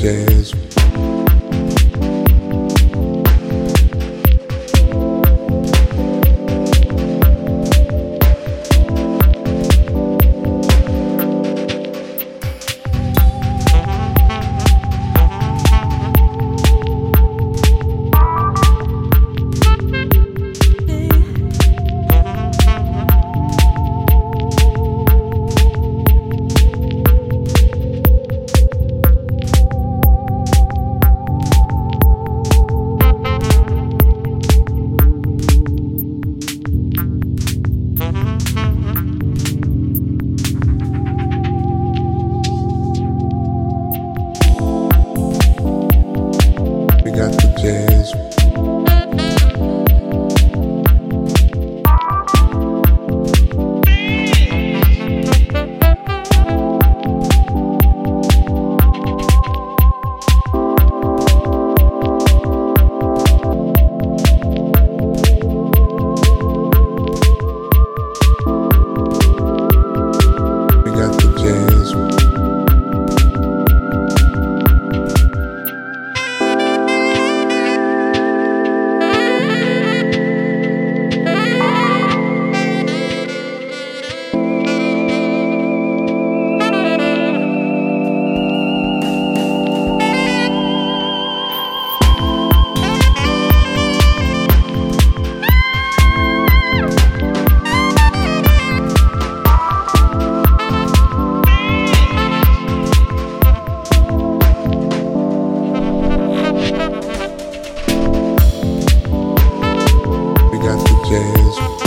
jazz days.